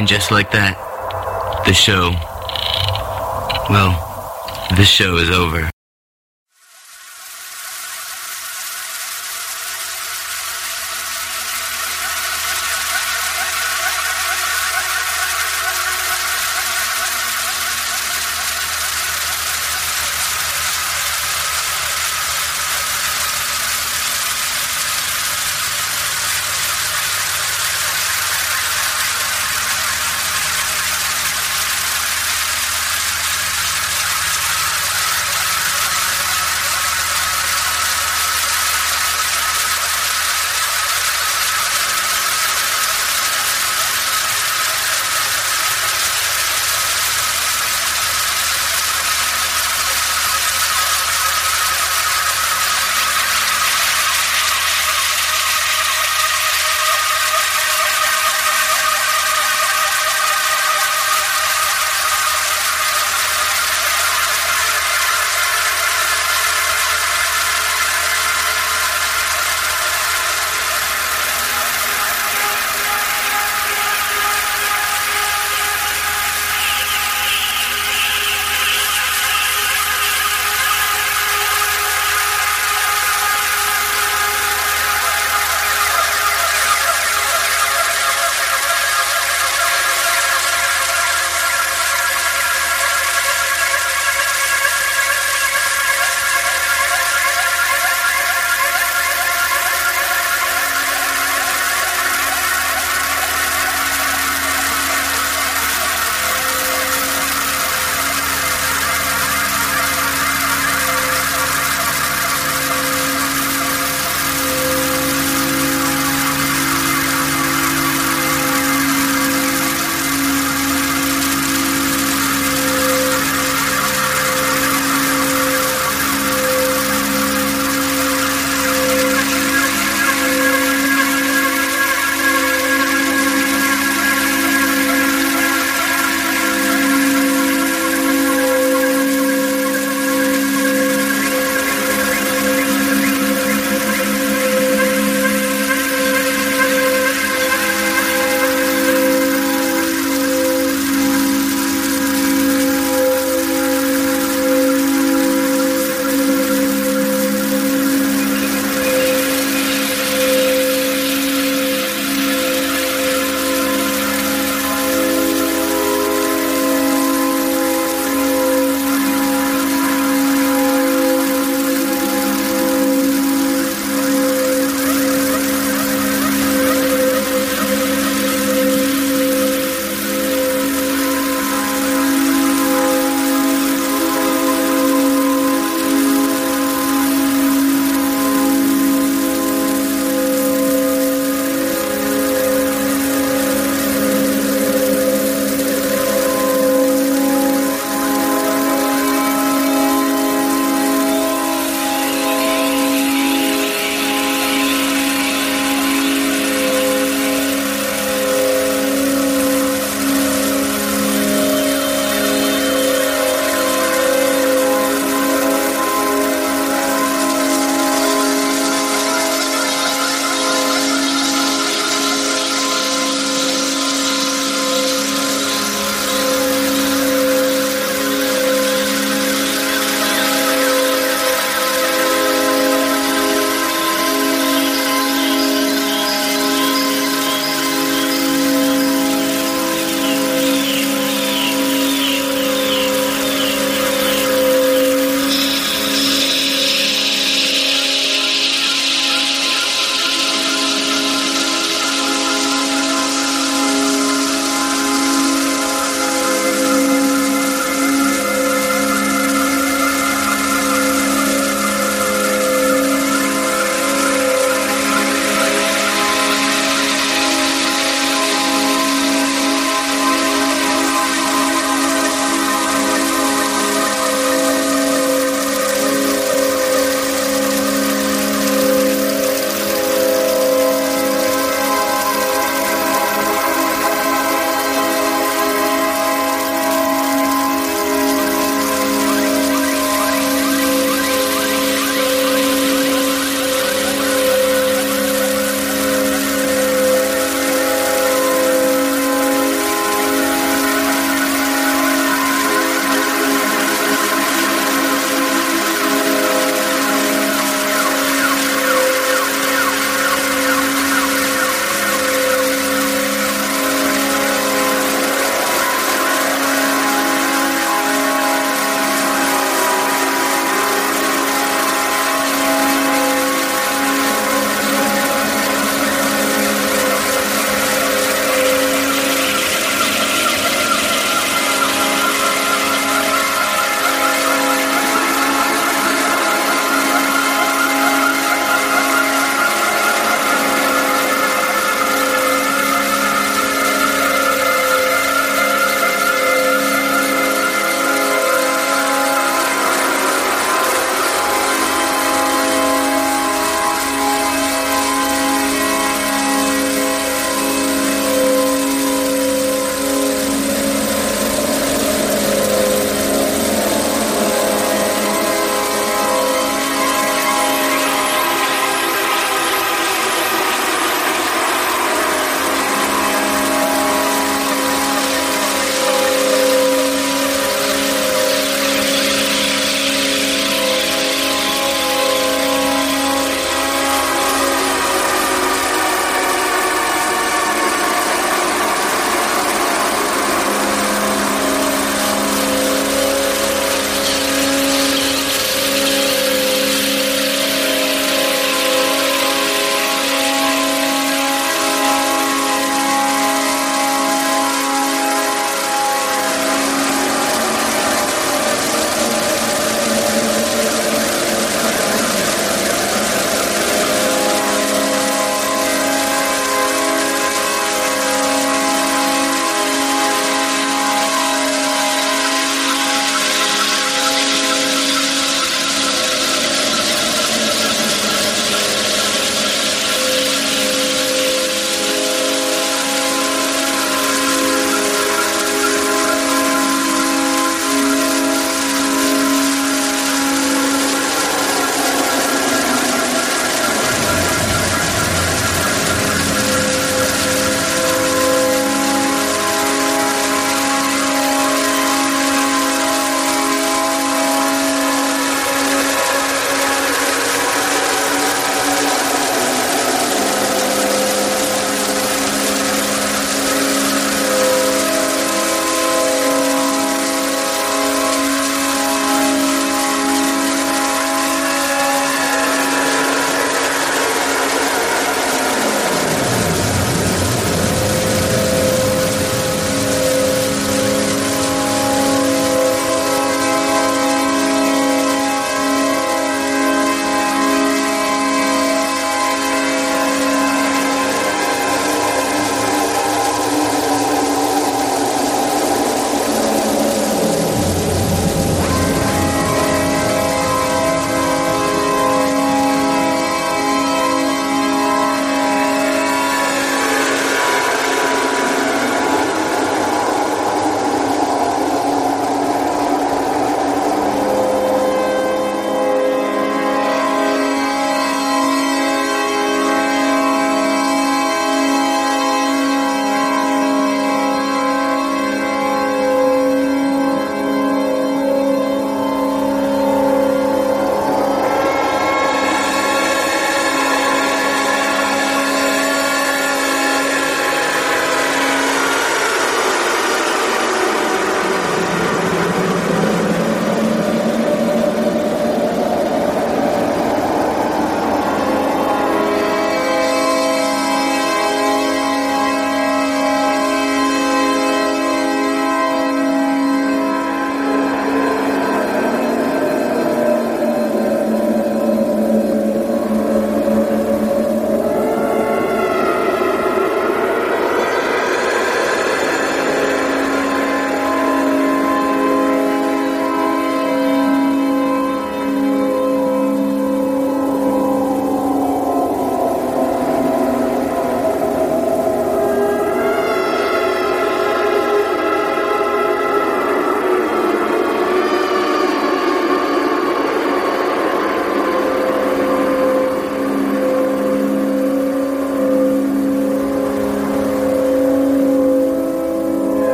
And just like that, the show, well, the show is over.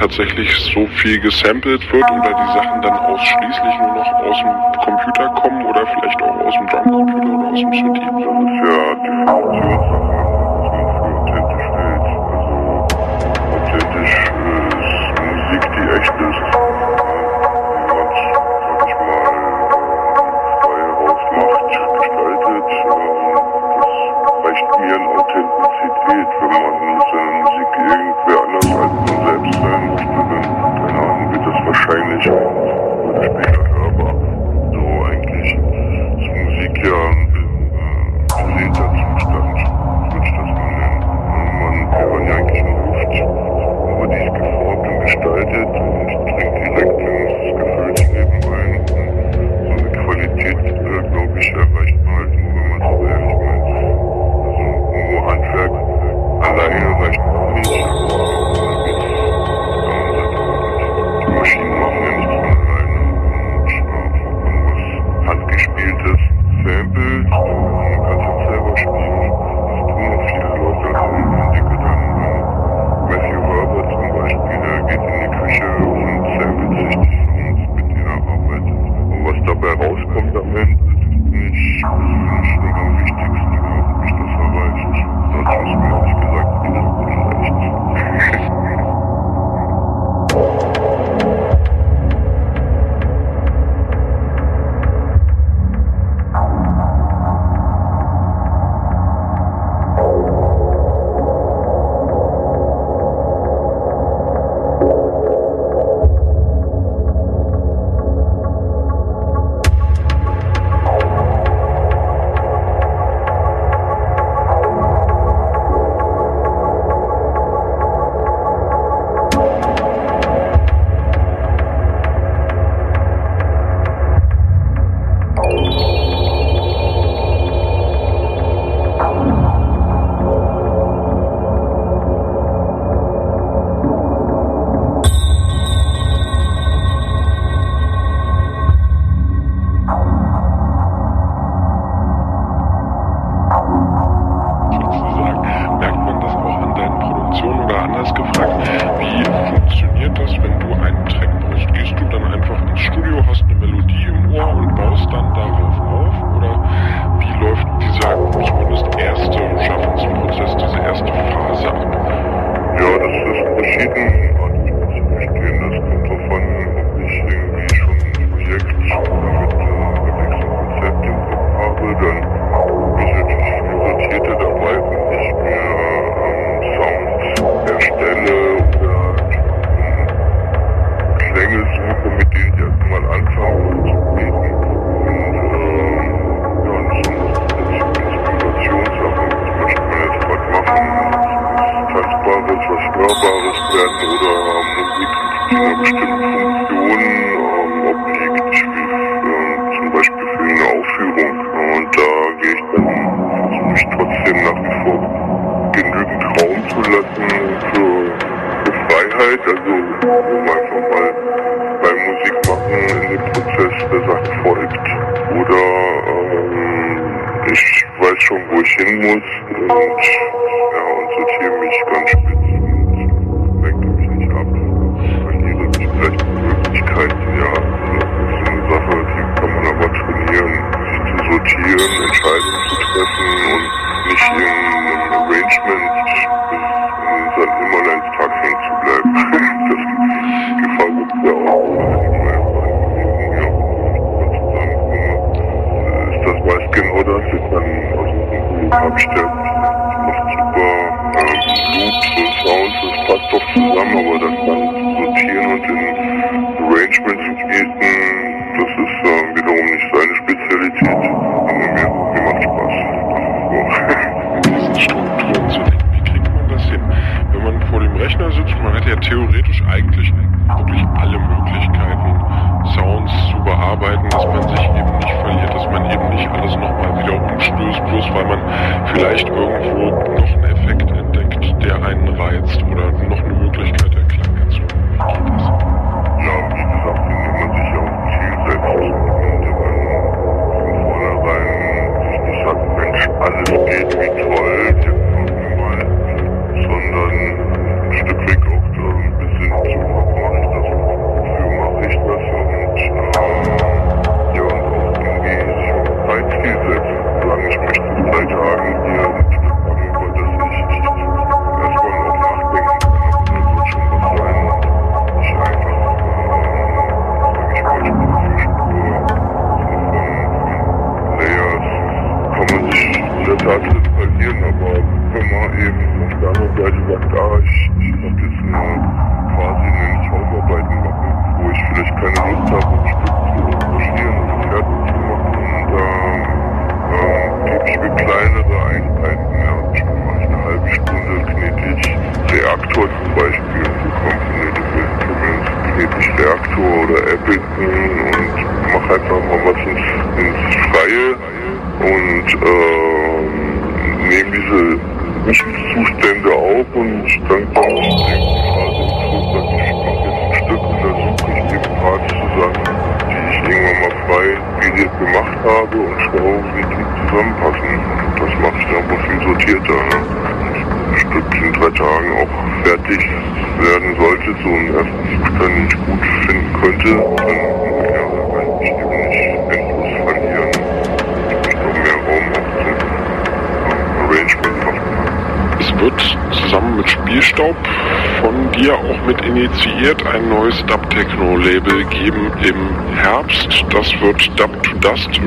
tatsächlich so viel gesampelt wird oder die Sachen dann ausschließlich nur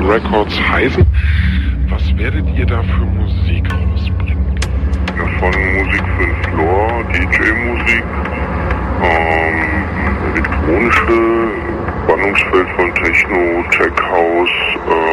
Records heißen. Was werdet ihr da für Musik rausbringen? Ja, von Musik für Floor, DJ-Musik, ähm, elektronische, Spannungsfeld von Techno, Tech House, äh,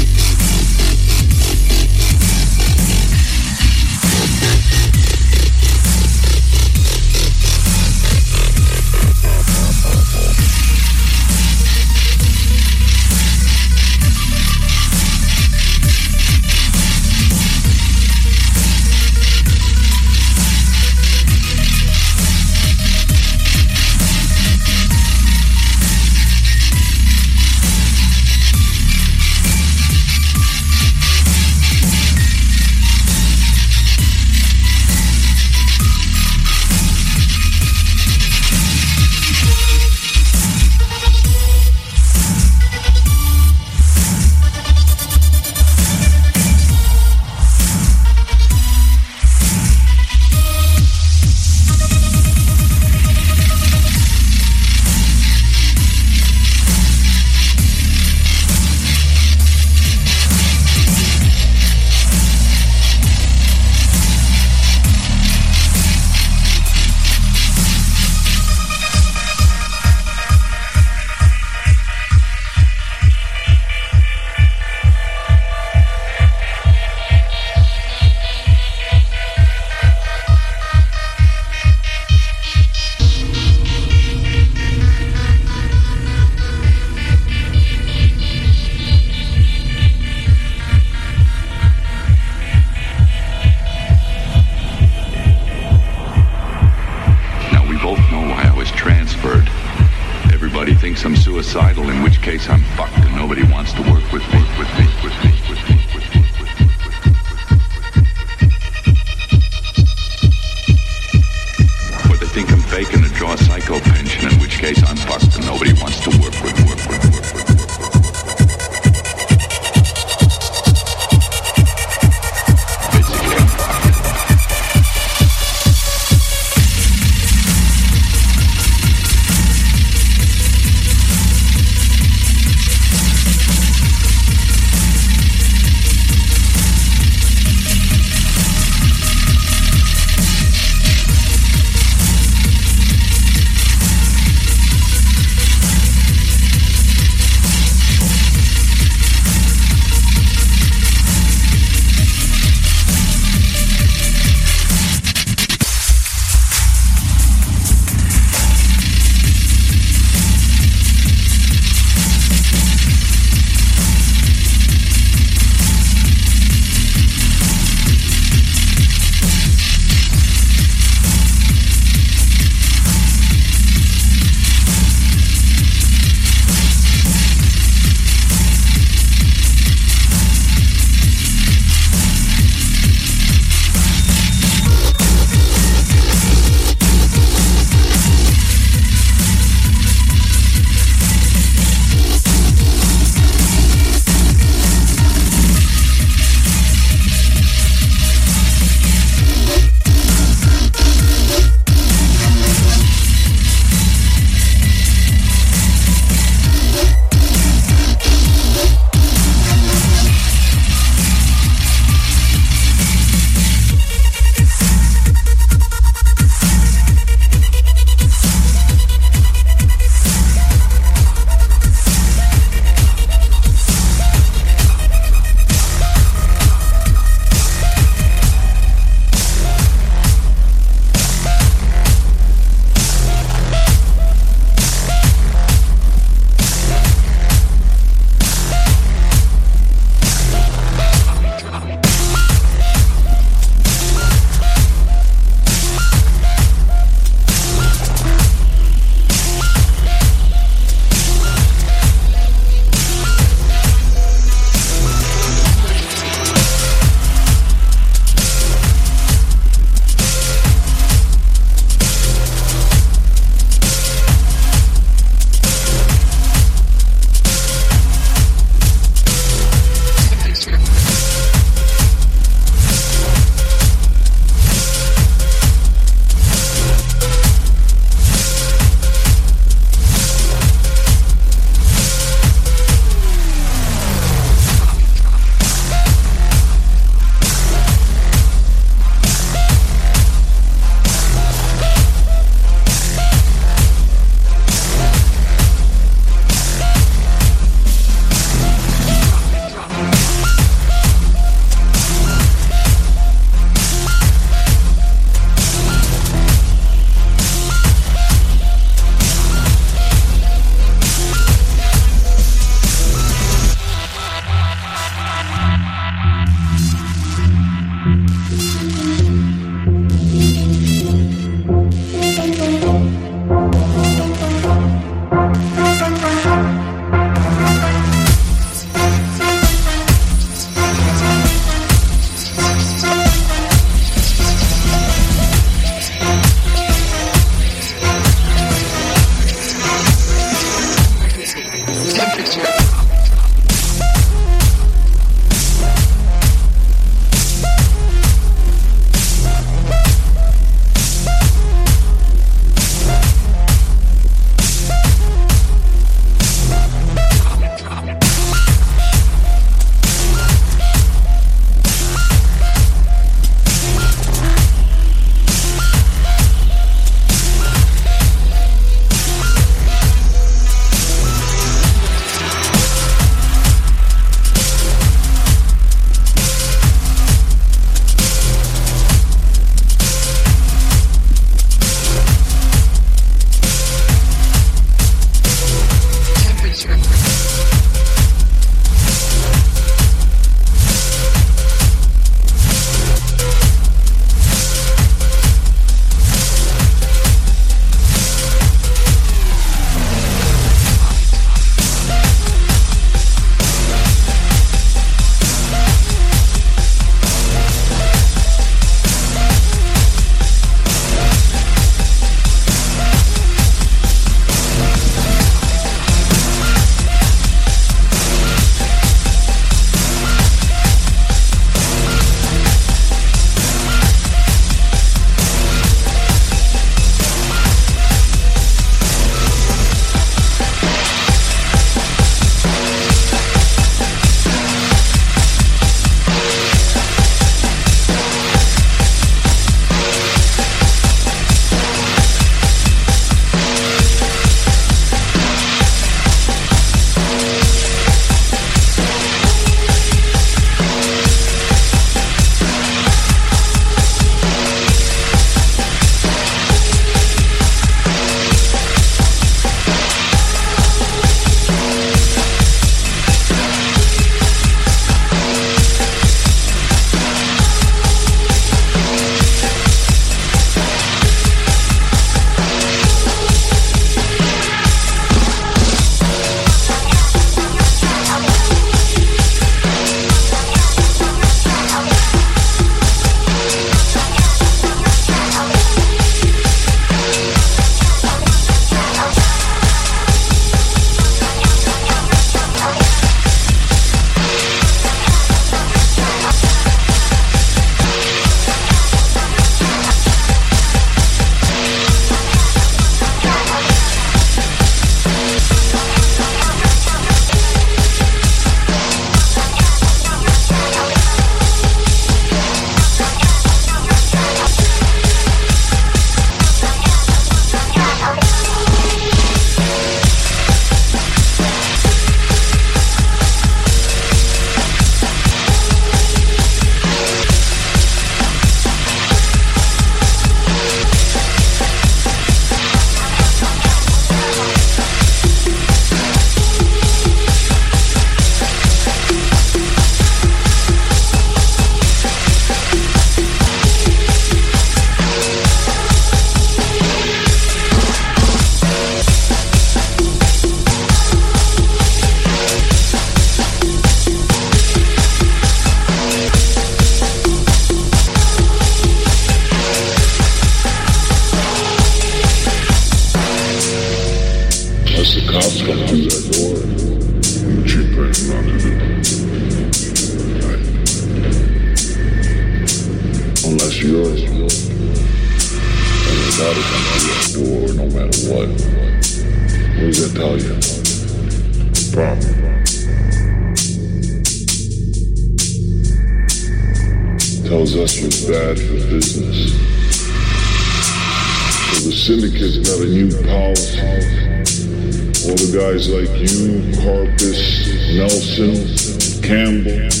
Campbell. You ain't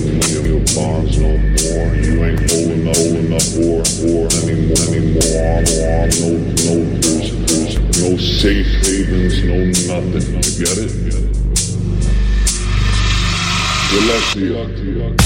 holding Your bonds no more. You ain't holding up, holding up, or, or anymore, anymore. No, no, no, no safe havens, no nothing. You get it? Get it. Gillespie.